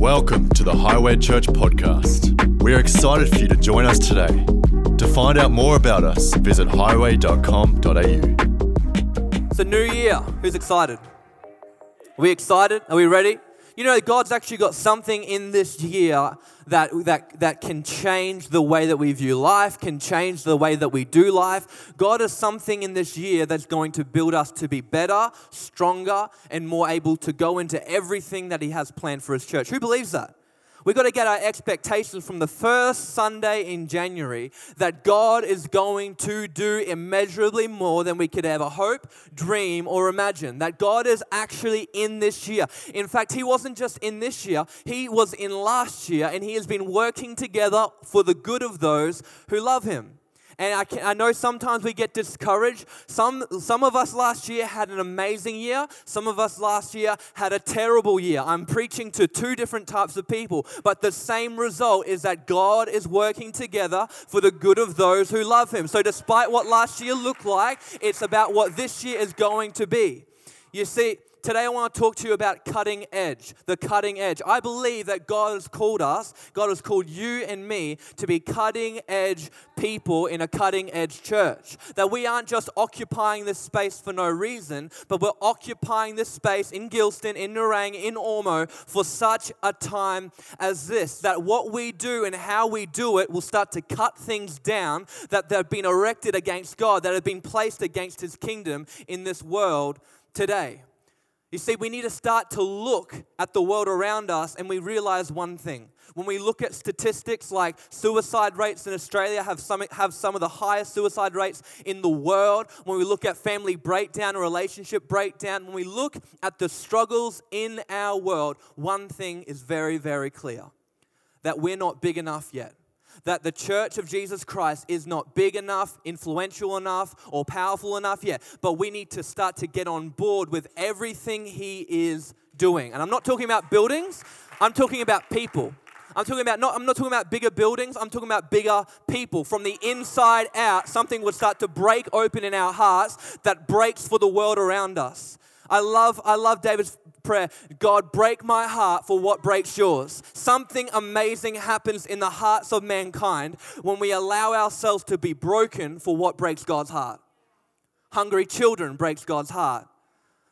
Welcome to the Highway Church podcast. We are excited for you to join us today. To find out more about us, visit highway.com.au. It's a new year. Who's excited? Are we excited? Are we ready? You know, God's actually got something in this year that, that, that can change the way that we view life, can change the way that we do life. God has something in this year that's going to build us to be better, stronger, and more able to go into everything that He has planned for His church. Who believes that? We've got to get our expectations from the first Sunday in January that God is going to do immeasurably more than we could ever hope, dream, or imagine. That God is actually in this year. In fact, He wasn't just in this year, He was in last year, and He has been working together for the good of those who love Him. And I, can, I know sometimes we get discouraged. Some, some of us last year had an amazing year. Some of us last year had a terrible year. I'm preaching to two different types of people, but the same result is that God is working together for the good of those who love Him. So, despite what last year looked like, it's about what this year is going to be. You see, today I want to talk to you about cutting edge, the cutting edge. I believe that God has called us, God has called you and me to be cutting edge people in a cutting edge church. That we aren't just occupying this space for no reason, but we're occupying this space in Gilston, in Nerang, in Ormeau for such a time as this. That what we do and how we do it will start to cut things down that have been erected against God, that have been placed against His kingdom in this world today. You see, we need to start to look at the world around us and we realize one thing. When we look at statistics like suicide rates in Australia have some, have some of the highest suicide rates in the world, when we look at family breakdown or relationship breakdown, when we look at the struggles in our world, one thing is very, very clear that we're not big enough yet that the church of Jesus Christ is not big enough, influential enough, or powerful enough yet, but we need to start to get on board with everything He is doing. And I'm not talking about buildings, I'm talking about people. I'm talking about not I'm not talking about bigger buildings, I'm talking about bigger people. From the inside out, something would start to break open in our hearts that breaks for the world around us. I love I love David's prayer God, break my heart for what breaks yours. Something amazing happens in the hearts of mankind when we allow ourselves to be broken for what breaks God's heart. Hungry children breaks God's heart.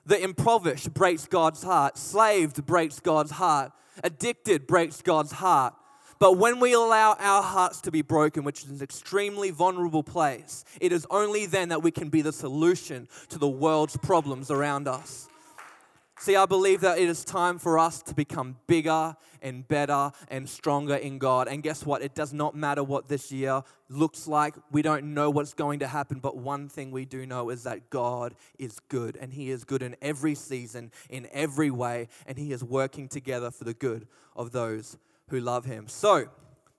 The impoverished breaks God's heart. Slaved breaks God's heart. Addicted breaks God's heart. But when we allow our hearts to be broken, which is an extremely vulnerable place, it is only then that we can be the solution to the world's problems around us. See, I believe that it is time for us to become bigger and better and stronger in God. And guess what? It does not matter what this year looks like. We don't know what's going to happen, but one thing we do know is that God is good, and He is good in every season, in every way, and He is working together for the good of those who love Him. So,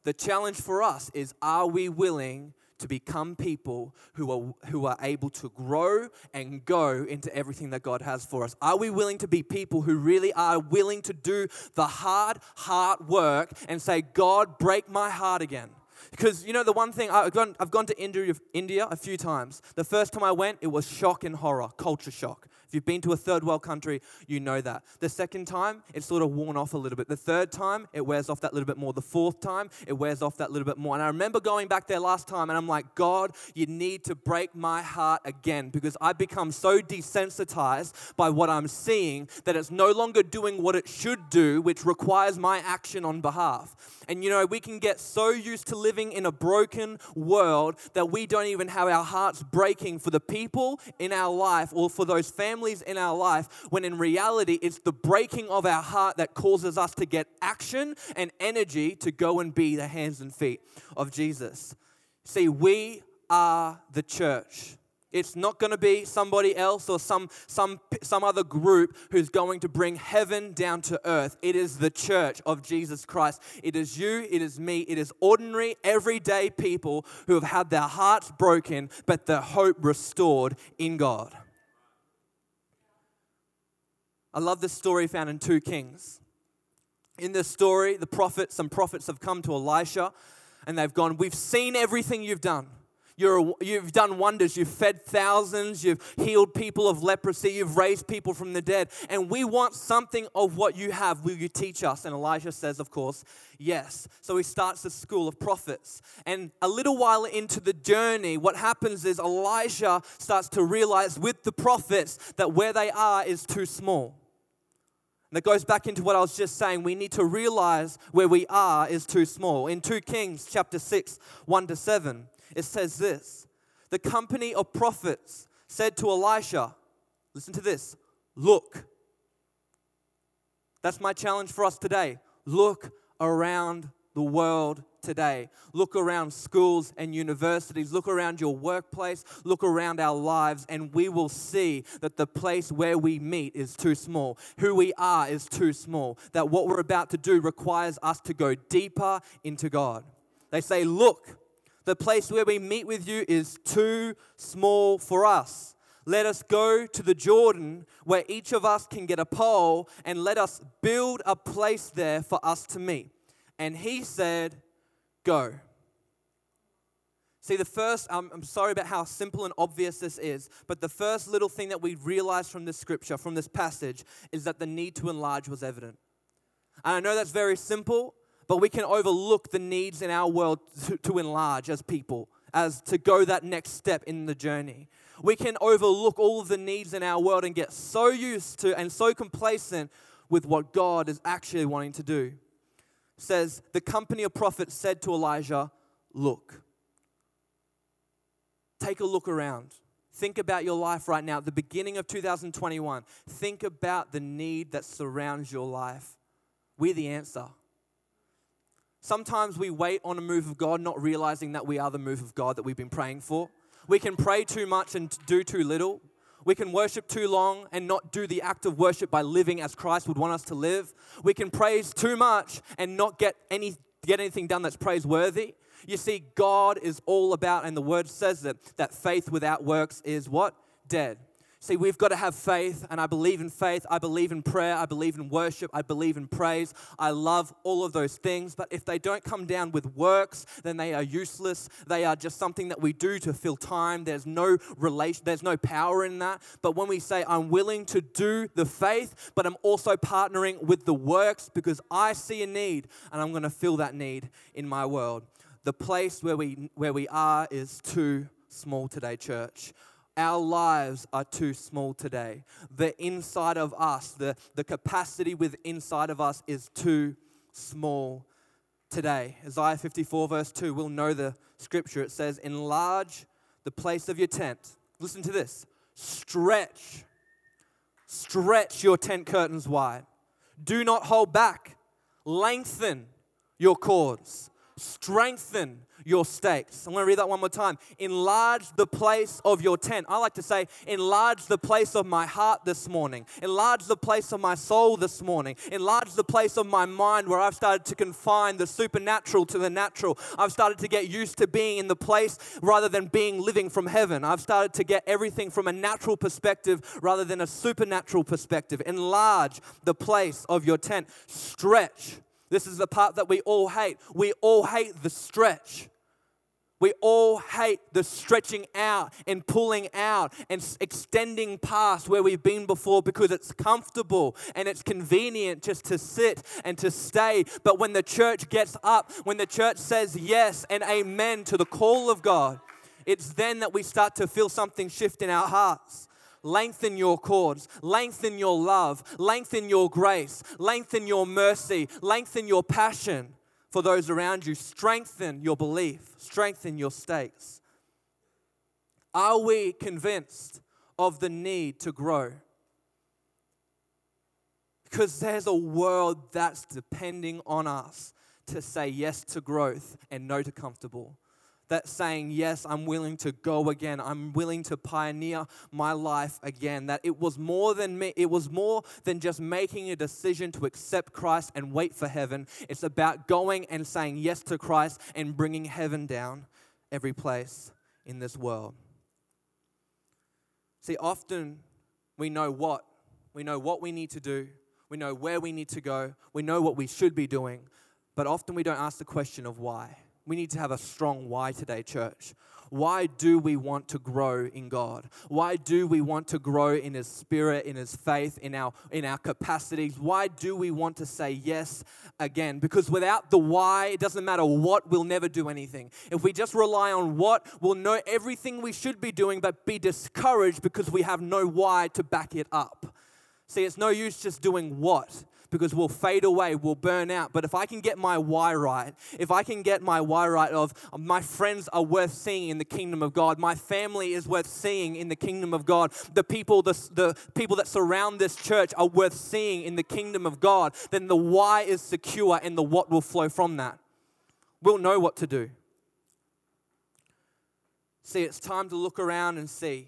the challenge for us is are we willing to become people who are, who are able to grow and go into everything that God has for us? Are we willing to be people who really are willing to do the hard, hard work and say, God, break my heart again? Because you know the one thing I've gone, I've gone to India, India a few times. The first time I went, it was shock and horror, culture shock. If you've been to a third world country, you know that. The second time, it's sort of worn off a little bit. The third time, it wears off that little bit more. The fourth time, it wears off that little bit more. And I remember going back there last time and I'm like, God, you need to break my heart again because I've become so desensitized by what I'm seeing that it's no longer doing what it should do, which requires my action on behalf. And you know, we can get so used to living in a broken world that we don't even have our hearts breaking for the people in our life or for those families families in our life, when in reality, it's the breaking of our heart that causes us to get action and energy to go and be the hands and feet of Jesus. See, we are the church. It's not going to be somebody else or some, some, some other group who's going to bring heaven down to earth. It is the church of Jesus Christ. It is you, it is me, it is ordinary, everyday people who have had their hearts broken, but their hope restored in God. I love this story found in 2 Kings. In this story, the prophets, some prophets have come to Elisha and they've gone, We've seen everything you've done. You're, you've done wonders. You've fed thousands. You've healed people of leprosy. You've raised people from the dead. And we want something of what you have. Will you teach us? And Elijah says, of course, yes. So he starts the school of prophets. And a little while into the journey, what happens is Elijah starts to realize with the prophets that where they are is too small. And that goes back into what I was just saying. We need to realize where we are is too small. In 2 Kings chapter 6, 1 to 7, it says this The company of prophets said to Elisha, Listen to this, look. That's my challenge for us today. Look around the world today. Look around schools and universities. Look around your workplace. Look around our lives, and we will see that the place where we meet is too small. Who we are is too small. That what we're about to do requires us to go deeper into God. They say, Look, the place where we meet with you is too small for us. Let us go to the Jordan where each of us can get a pole and let us build a place there for us to meet. And he said, Go. See, the first, um, I'm sorry about how simple and obvious this is, but the first little thing that we realize from this scripture, from this passage, is that the need to enlarge was evident. And I know that's very simple, but we can overlook the needs in our world to, to enlarge as people, as to go that next step in the journey. We can overlook all of the needs in our world and get so used to and so complacent with what God is actually wanting to do. It says, the company of prophets said to Elijah, Look. Take a look around. Think about your life right now, at the beginning of 2021. Think about the need that surrounds your life. We're the answer. Sometimes we wait on a move of God, not realizing that we are the move of God that we've been praying for. We can pray too much and do too little. We can worship too long and not do the act of worship by living as Christ would want us to live. We can praise too much and not get, any, get anything done that's praiseworthy. You see, God is all about, and the word says it, that faith without works is what? Dead. See, we've got to have faith, and I believe in faith. I believe in prayer. I believe in worship. I believe in praise. I love all of those things. But if they don't come down with works, then they are useless. They are just something that we do to fill time. There's no relation, there's no power in that. But when we say, I'm willing to do the faith, but I'm also partnering with the works because I see a need and I'm going to fill that need in my world. The place where we, where we are is too small today, church. Our lives are too small today. The inside of us, the, the capacity with inside of us is too small today. Isaiah 54, verse 2, we'll know the scripture. It says, Enlarge the place of your tent. Listen to this stretch, stretch your tent curtains wide. Do not hold back. Lengthen your cords. Strengthen your stakes. I'm going to read that one more time. Enlarge the place of your tent. I like to say, enlarge the place of my heart this morning. Enlarge the place of my soul this morning. Enlarge the place of my mind where I've started to confine the supernatural to the natural. I've started to get used to being in the place rather than being living from heaven. I've started to get everything from a natural perspective rather than a supernatural perspective. Enlarge the place of your tent. Stretch this is the part that we all hate. We all hate the stretch. We all hate the stretching out and pulling out and extending past where we've been before because it's comfortable and it's convenient just to sit and to stay. But when the church gets up, when the church says yes and amen to the call of God, it's then that we start to feel something shift in our hearts lengthen your cords, lengthen your love, lengthen your grace, lengthen your mercy, lengthen your passion for those around you, strengthen your belief, strengthen your stakes. Are we convinced of the need to grow? Because there's a world that's depending on us to say yes to growth and no to comfortable that saying, Yes, I'm willing to go again. I'm willing to pioneer my life again. That it was more than me, it was more than just making a decision to accept Christ and wait for heaven. It's about going and saying yes to Christ and bringing heaven down every place in this world. See, often we know what. We know what we need to do. We know where we need to go. We know what we should be doing. But often we don't ask the question of why We need to have a strong why today, church. Why do we want to grow in God? Why do we want to grow in His Spirit, in His faith, in our, in our capacities? Why do we want to say yes again? Because without the why, it doesn't matter what, we'll never do anything. If we just rely on what, we'll know everything we should be doing, but be discouraged because we have no why to back it up. See, it's no use just doing what because we'll fade away, we'll burn out. But if I can get my why right, if I can get my why right of my friends are worth seeing in the kingdom of God, my family is worth seeing in the kingdom of God, the people, the, the people that surround this church are worth seeing in the kingdom of God, then the why is secure and the what will flow from that. We'll know what to do. See, it's time to look around and see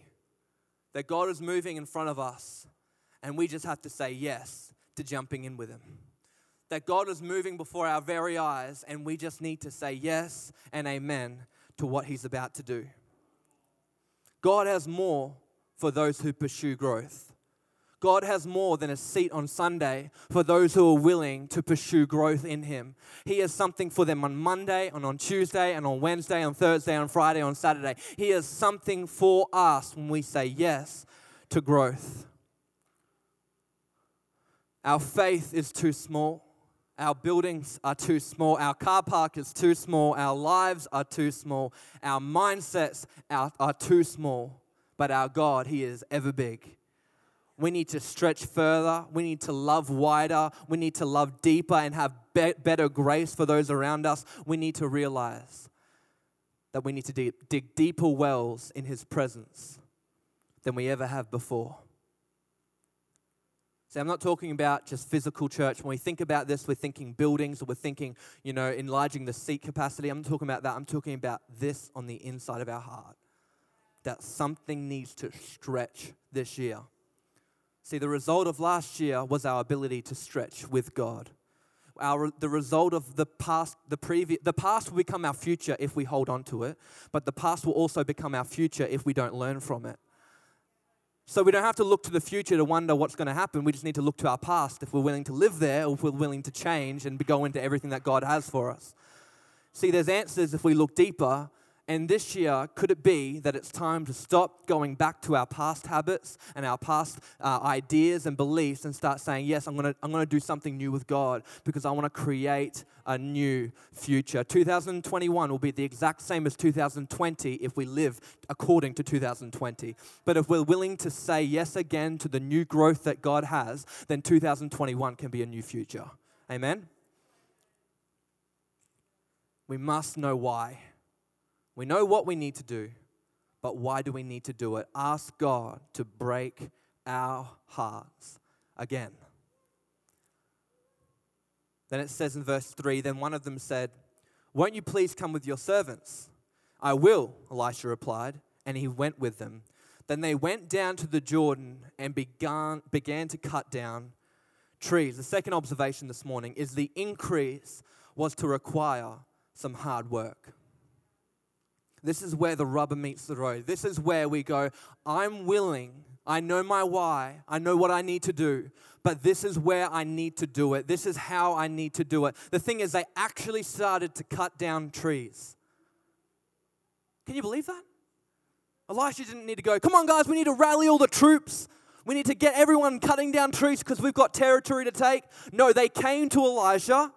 that God is moving in front of us, and we just have to say yes to jumping in with Him. That God is moving before our very eyes, and we just need to say yes and amen to what He's about to do. God has more for those who pursue growth. God has more than a seat on Sunday for those who are willing to pursue growth in Him. He has something for them on Monday, and on Tuesday, and on Wednesday, on Thursday, on Friday, on Saturday. He has something for us when we say yes to growth. Our faith is too small. Our buildings are too small. Our car park is too small. Our lives are too small. Our mindsets are, are too small. But our God, He is ever big. We need to stretch further. We need to love wider. We need to love deeper and have be- better grace for those around us. We need to realize that we need to dig, dig deeper wells in His presence than we ever have before. See, I'm not talking about just physical church. When we think about this, we're thinking buildings or we're thinking, you know, enlarging the seat capacity. I'm not talking about that. I'm talking about this on the inside of our heart. That something needs to stretch this year. See, the result of last year was our ability to stretch with God. Our, the result of the past, the previous, the past will become our future if we hold on to it, but the past will also become our future if we don't learn from it. So we don't have to look to the future to wonder what's going to happen. We just need to look to our past if we're willing to live there or if we're willing to change and go into everything that God has for us. See, there's answers if we look deeper and this year, could it be that it's time to stop going back to our past habits and our past uh, ideas and beliefs and start saying, Yes, I'm going to I'm going to do something new with God because I want to create a new future. 2021 will be the exact same as 2020 if we live according to 2020. But if we're willing to say yes again to the new growth that God has, then 2021 can be a new future. Amen? We must know why. We know what we need to do, but why do we need to do it? Ask God to break our hearts again. Then it says in verse 3 Then one of them said, Won't you please come with your servants? I will, Elisha replied, and he went with them. Then they went down to the Jordan and began, began to cut down trees. The second observation this morning is the increase was to require some hard work. This is where the rubber meets the road. This is where we go, I'm willing. I know my why. I know what I need to do. But this is where I need to do it. This is how I need to do it. The thing is, they actually started to cut down trees. Can you believe that? Elisha didn't need to go, come on, guys, we need to rally all the troops. We need to get everyone cutting down trees because we've got territory to take. No, they came to Elijah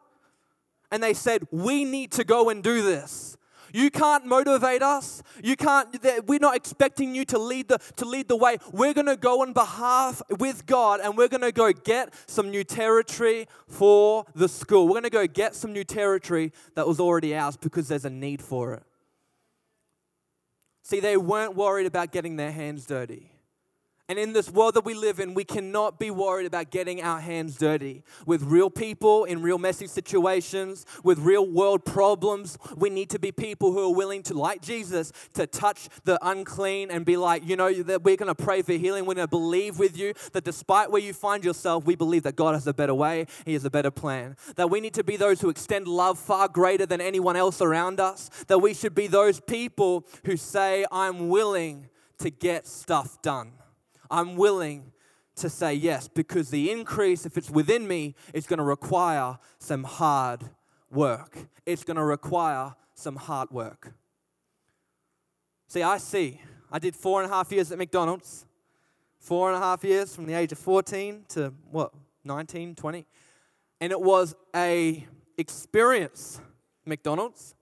and they said, We need to go and do this. You can't motivate us. You can't, we're not expecting you to lead the, to lead the way. We're going to go on behalf with God and we're going to go get some new territory for the school. We're going to go get some new territory that was already ours because there's a need for it. See, they weren't worried about getting their hands dirty. And in this world that we live in, we cannot be worried about getting our hands dirty with real people in real messy situations, with real world problems. We need to be people who are willing to, like Jesus, to touch the unclean and be like, you know, that we're going to pray for healing. We're going to believe with you that despite where you find yourself, we believe that God has a better way, He has a better plan. That we need to be those who extend love far greater than anyone else around us. That we should be those people who say, I'm willing to get stuff done. I'm willing to say yes because the increase, if it's within me, is going to require some hard work. It's going to require some hard work. See, I see. I did four and a half years at McDonald's, four and a half years from the age of 14 to what, 19, 20. And it was a experience, McDonald's.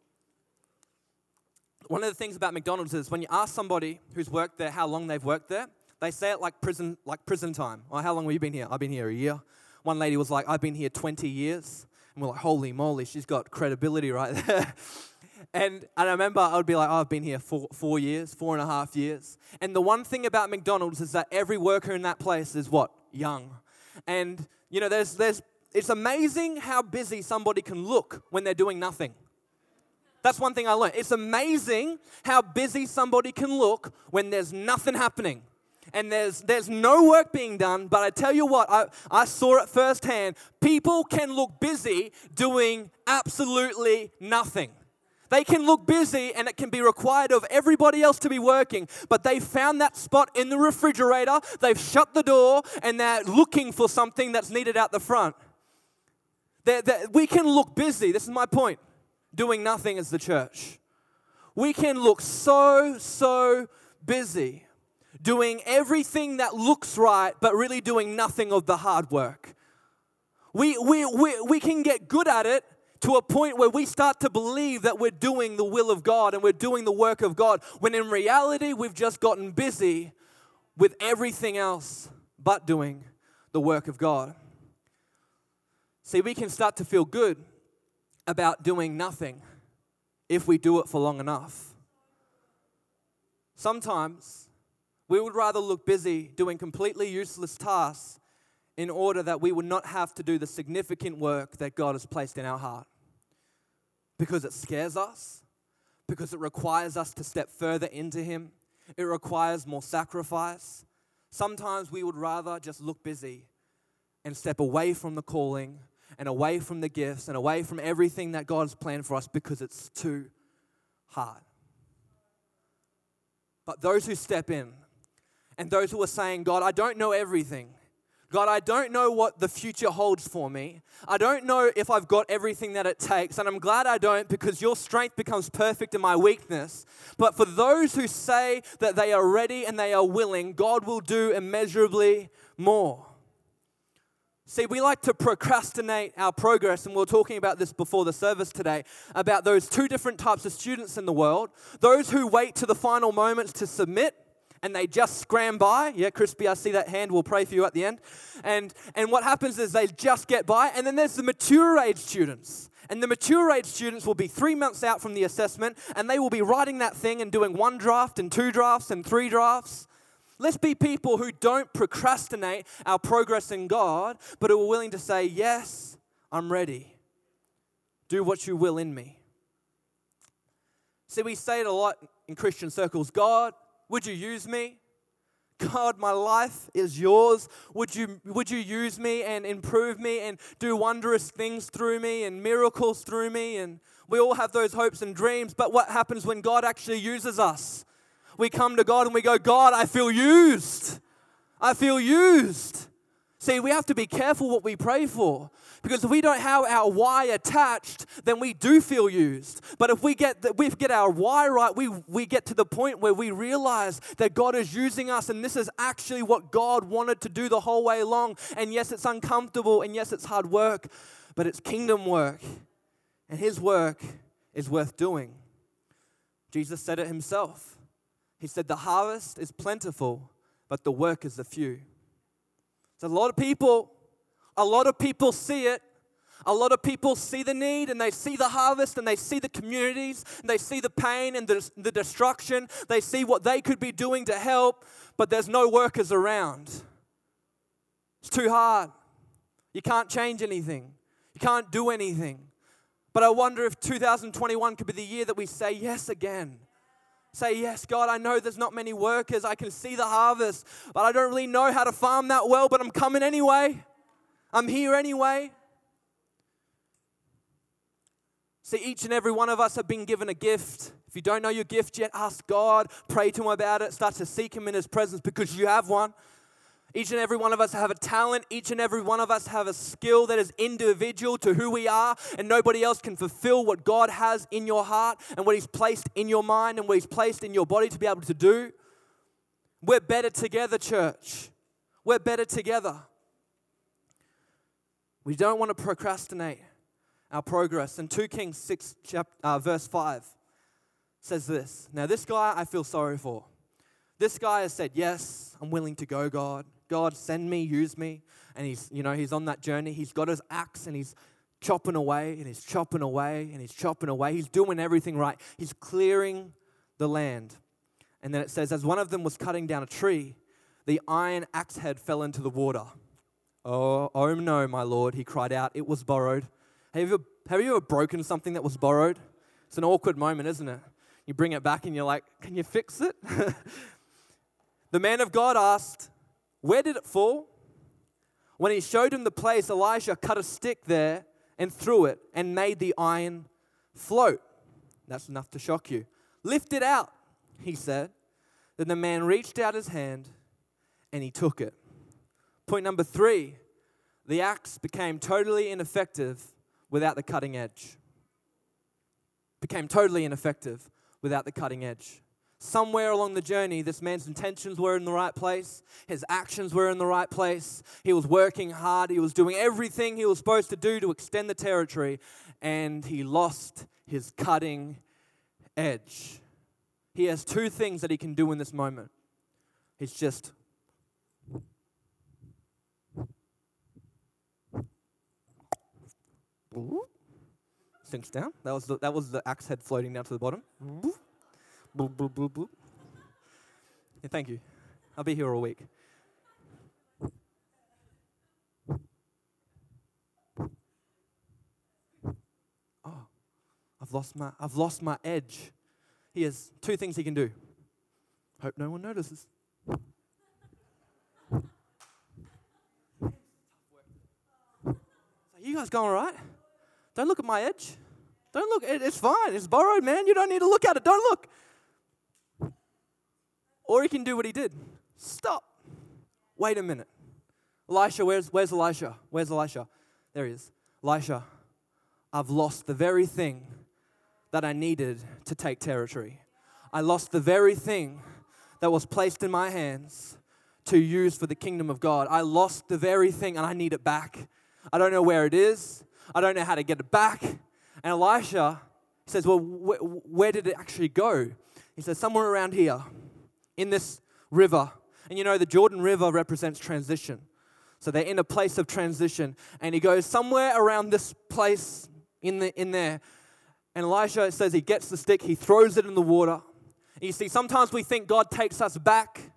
One of the things about McDonald's is when you ask somebody who's worked there how long they've worked there, they say it like prison, like prison time. Or how long have you been here? I've been here a year. One lady was like, I've been here 20 years. And we're like, holy moly, she's got credibility right there. and, and I remember I would be like, oh, I've been here for four years, four and a half years. And the one thing about McDonald's is that every worker in that place is what? Young. And, you know, there's, there's, it's amazing how busy somebody can look when they're doing nothing. That's one thing I learned. It's amazing how busy somebody can look when there's nothing happening and there's, there's no work being done, but I tell you what, I, I saw it firsthand. People can look busy doing absolutely nothing. They can look busy and it can be required of everybody else to be working, but they found that spot in the refrigerator, they've shut the door, and they're looking for something that's needed out the front. They're, they're, we can look busy, this is my point, doing nothing as the church. We can look so, so busy doing everything that looks right, but really doing nothing of the hard work. We, we, we, we can get good at it to a point where we start to believe that we're doing the will of God and we're doing the work of God, when in reality, we've just gotten busy with everything else but doing the work of God. See, we can start to feel good about doing nothing if we do it for long enough. Sometimes we would rather look busy doing completely useless tasks in order that we would not have to do the significant work that God has placed in our heart. Because it scares us, because it requires us to step further into Him, it requires more sacrifice. Sometimes we would rather just look busy and step away from the calling and away from the gifts and away from everything that God has planned for us because it's too hard. But those who step in, and those who are saying, God, I don't know everything. God, I don't know what the future holds for me. I don't know if I've got everything that it takes, and I'm glad I don't because your strength becomes perfect in my weakness. But for those who say that they are ready and they are willing, God will do immeasurably more. See, we like to procrastinate our progress, and we are talking about this before the service today about those two different types of students in the world those who wait to the final moments to submit, and they just scram by. Yeah, Crispy, I see that hand. We'll pray for you at the end. And, and what happens is they just get by. And then there's the mature age students. And the mature age students will be three months out from the assessment and they will be writing that thing and doing one draft and two drafts and three drafts. Let's be people who don't procrastinate our progress in God, but who are willing to say, Yes, I'm ready. Do what you will in me. See, we say it a lot in Christian circles God, would you use me? God, my life is yours. Would you, would you use me and improve me and do wondrous things through me and miracles through me? And we all have those hopes and dreams, but what happens when God actually uses us? We come to God and we go, God, I feel used. I feel used. See, we have to be careful what we pray for because if we don't have our why attached, then we do feel used. But if we get the, we get our why right, we, we get to the point where we realize that God is using us and this is actually what God wanted to do the whole way along. And yes, it's uncomfortable and yes, it's hard work, but it's kingdom work. And his work is worth doing. Jesus said it himself. He said, The harvest is plentiful, but the work is the few. So a lot of people, a lot of people see it. A lot of people see the need and they see the harvest and they see the communities and they see the pain and the, the destruction. They see what they could be doing to help, but there's no workers around. It's too hard. You can't change anything, you can't do anything. But I wonder if 2021 could be the year that we say yes again. Say, Yes, God, I know there's not many workers. I can see the harvest, but I don't really know how to farm that well, but I'm coming anyway. I'm here anyway. See, each and every one of us have been given a gift. If you don't know your gift yet, ask God, pray to Him about it, start to seek Him in His presence because you have one. Each and every one of us have a talent. Each and every one of us have a skill that is individual to who we are, and nobody else can fulfill what God has in your heart and what He's placed in your mind and what He's placed in your body to be able to do. We're better together, church. We're better together. We don't want to procrastinate our progress. And 2 Kings 6, chapter, uh, verse 5 says this Now, this guy I feel sorry for. This guy has said, Yes, I'm willing to go, God. God, send me, use me. And he's, you know, he's on that journey. He's got his axe and he's chopping away and he's chopping away and he's chopping away. He's doing everything right. He's clearing the land. And then it says, As one of them was cutting down a tree, the iron axe head fell into the water. Oh, oh no, my lord, he cried out. It was borrowed. Have you, have you ever broken something that was borrowed? It's an awkward moment, isn't it? You bring it back and you're like, Can you fix it? the man of God asked, Where did it fall? When he showed him the place, Elisha cut a stick there and threw it and made the iron float. That's enough to shock you. Lift it out, he said. Then the man reached out his hand and he took it. Point number three the axe became totally ineffective without the cutting edge. Became totally ineffective without the cutting edge. Somewhere along the journey, this man's intentions were in the right place, his actions were in the right place, he was working hard, he was doing everything he was supposed to do to extend the territory, and he lost his cutting edge. He has two things that he can do in this moment. He's just sinks down. That was the, that was the axe head floating down to the bottom. Boop, boop, boop, boop. Yeah, thank you. I'll be here all week. Oh, I've lost my I've lost my edge. He has two things he can do. Hope no one notices. you guys going all right? Don't look at my edge. Don't look. it's fine. It's borrowed, man. You don't need to look at it. Don't look. Or he can do what he did. Stop. Wait a minute. Elisha, where's, where's Elisha? Where's Elisha? There he is. Elisha, I've lost the very thing that I needed to take territory. I lost the very thing that was placed in my hands to use for the kingdom of God. I lost the very thing and I need it back. I don't know where it is. I don't know how to get it back. And Elisha says, Well, wh- where did it actually go? He says, Somewhere around here in this river. And you know, the Jordan River represents transition. So they're in a place of transition. And he goes somewhere around this place in, the, in there. And Elisha says he gets the stick, he throws it in the water. And you see, sometimes we think God takes us back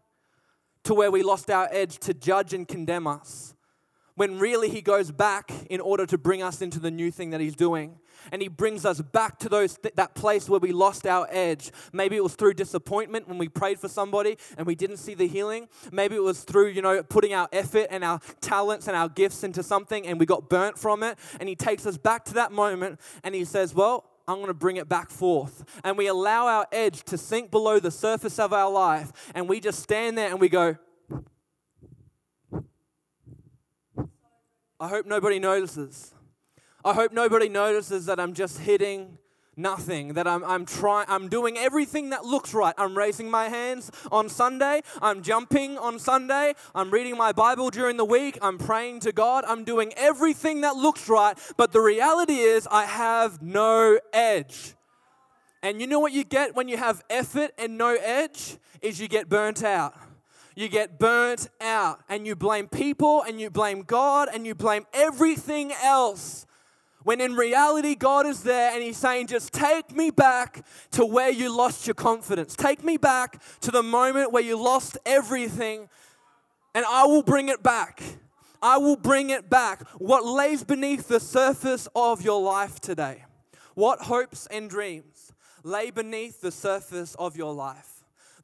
to where we lost our edge to judge and condemn us when really he goes back in order to bring us into the new thing that he's doing and he brings us back to those th- that place where we lost our edge maybe it was through disappointment when we prayed for somebody and we didn't see the healing maybe it was through you know putting our effort and our talents and our gifts into something and we got burnt from it and he takes us back to that moment and he says well I'm going to bring it back forth. And we allow our edge to sink below the surface of our life. And we just stand there and we go, I hope nobody notices. I hope nobody notices that I'm just hitting nothing that i'm, I'm trying i'm doing everything that looks right. I'm raising my hands on sunday. I'm jumping on sunday. I'm reading my bible during the week. I'm praying to god. I'm doing everything that looks right. But the reality is i have no edge. And you know what you get when you have effort and no edge? Is you get burnt out you get burnt out and you blame people and you blame God and you blame everything else. When in reality, God is there and He's saying, just take me back to where you lost your confidence. Take me back to the moment where you lost everything and I will bring it back. I will bring it back. What lays beneath the surface of your life today? What hopes and dreams lay beneath the surface of your life?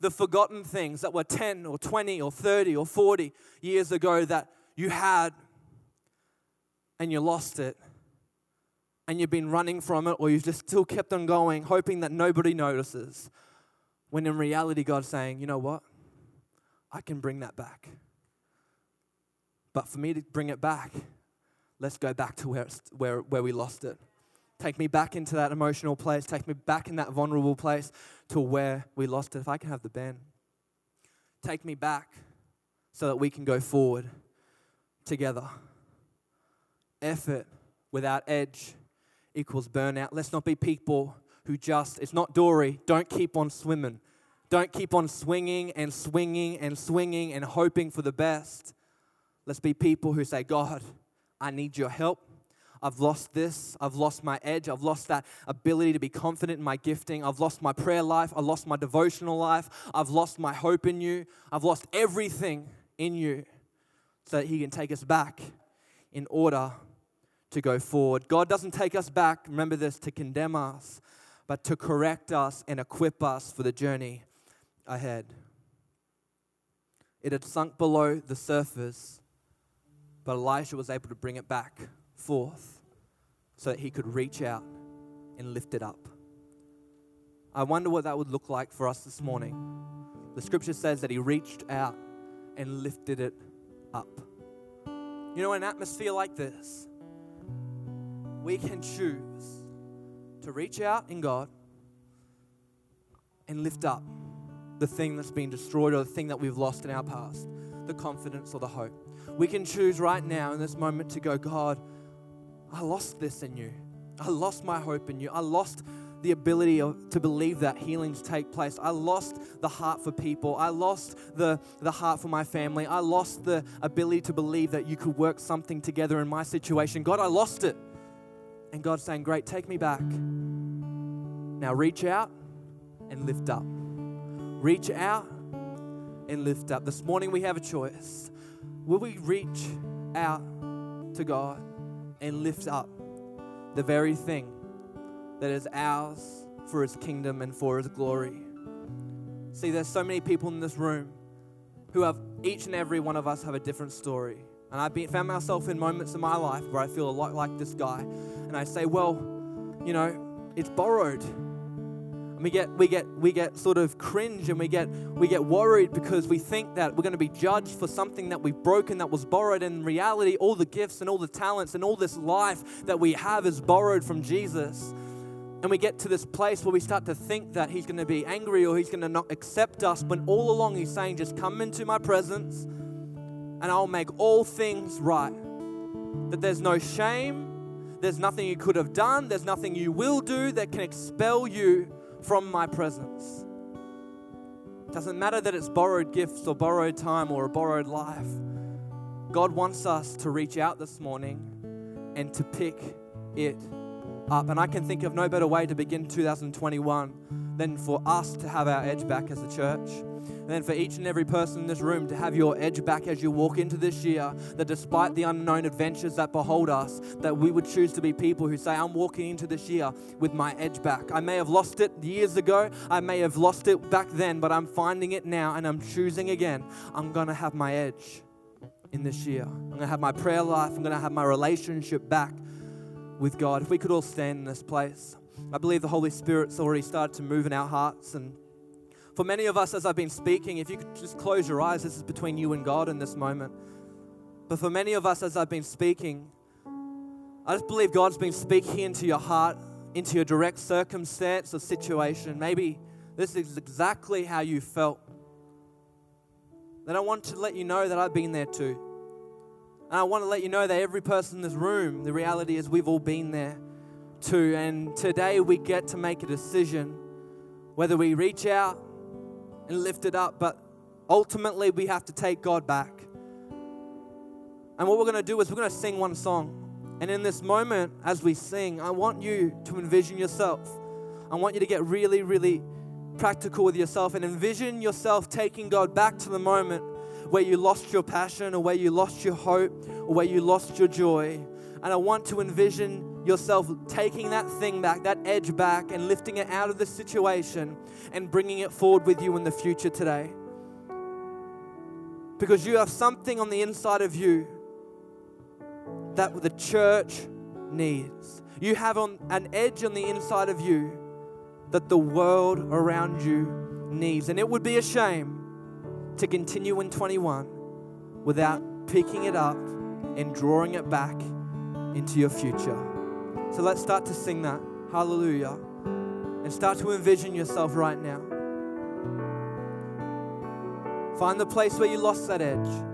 The forgotten things that were 10 or 20 or 30 or 40 years ago that you had and you lost it and you've been running from it or you've just still kept on going hoping that nobody notices when in reality God's saying, you know what? I can bring that back. But for me to bring it back, let's go back to where, where, where we lost it. Take me back into that emotional place. Take me back in that vulnerable place to where we lost it. If I can have the band, take me back so that we can go forward together. Effort without edge equals burnout. Let's not be people who just, it's not Dory, don't keep on swimming. Don't keep on swinging and swinging and swinging and hoping for the best. Let's be people who say, God, I need your help. I've lost this. I've lost my edge. I've lost that ability to be confident in my gifting. I've lost my prayer life. I've lost my devotional life. I've lost my hope in you. I've lost everything in you so that He can take us back in order to go forward. God doesn't take us back, remember this, to condemn us, but to correct us and equip us for the journey ahead. It had sunk below the surface, but Elisha was able to bring it back forth so that he could reach out and lift it up. I wonder what that would look like for us this morning. The scripture says that he reached out and lifted it up. You know, in an atmosphere like this, we can choose to reach out in God and lift up the thing that's been destroyed or the thing that we've lost in our past, the confidence or the hope. We can choose right now in this moment to go, God, I lost this in you. I lost my hope in you. I lost the ability of, to believe that healings take place. I lost the heart for people. I lost the, the heart for my family. I lost the ability to believe that you could work something together in my situation. God, I lost it. And God's saying, Great, take me back. Now reach out and lift up. Reach out and lift up. This morning we have a choice. Will we reach out to God and lift up the very thing that is ours for His kingdom and for His glory? See, there's so many people in this room who have, each and every one of us have a different story. And I've been, found myself in moments in my life where I feel a lot like this guy. And I say, well, you know, it's borrowed. And we get, we get, we get sort of cringe and we get, we get worried because we think that we're going to be judged for something that we've broken that was borrowed. In reality, all the gifts and all the talents and all this life that we have is borrowed from Jesus. And we get to this place where we start to think that he's going to be angry or he's going to not accept us, when all along he's saying, just come into my presence and I'll make all things right. That there's no shame, there's nothing you could have done, there's nothing you will do that can expel you from my presence. It doesn't matter that it's borrowed gifts or borrowed time or a borrowed life. God wants us to reach out this morning and to pick it up. And I can think of no better way to begin 2021 than for us to have our edge back as a church and then for each and every person in this room to have your edge back as you walk into this year, that despite the unknown adventures that behold us, that we would choose to be people who say, I'm walking into this year with my edge back. I may have lost it years ago, I may have lost it back then, but I'm finding it now and I'm choosing again. I'm going to have my edge in this year. I'm going to have my prayer life, I'm going to have my relationship back with God. If we could all stand in this place. I believe the Holy Spirit's already started to move in our hearts and for many of us, as I've been speaking, if you could just close your eyes, this is between you and God in this moment. But for many of us, as I've been speaking, I just believe God's been speaking into your heart, into your direct circumstance or situation. Maybe this is exactly how you felt. Then I want to let you know that I've been there too. And I want to let you know that every person in this room, the reality is we've all been there too. And today we get to make a decision whether we reach out and lift it up, but ultimately we have to take God back. And what we're going to do is we're going to sing one song. And in this moment, as we sing, I want you to envision yourself. I want you to get really, really practical with yourself and envision yourself taking God back to the moment where you lost your passion or where you lost your hope or where you lost your joy. And I want to envision yourself taking that thing back, that edge back, and lifting it out of the situation and bringing it forward with you in the future today. Because you have something on the inside of you that the church needs. You have on an edge on the inside of you that the world around you needs. And it would be a shame to continue in 21 without picking it up and drawing it back into your future. So let's start to sing that. Hallelujah. And start to envision yourself right now. Find the place where you lost that edge.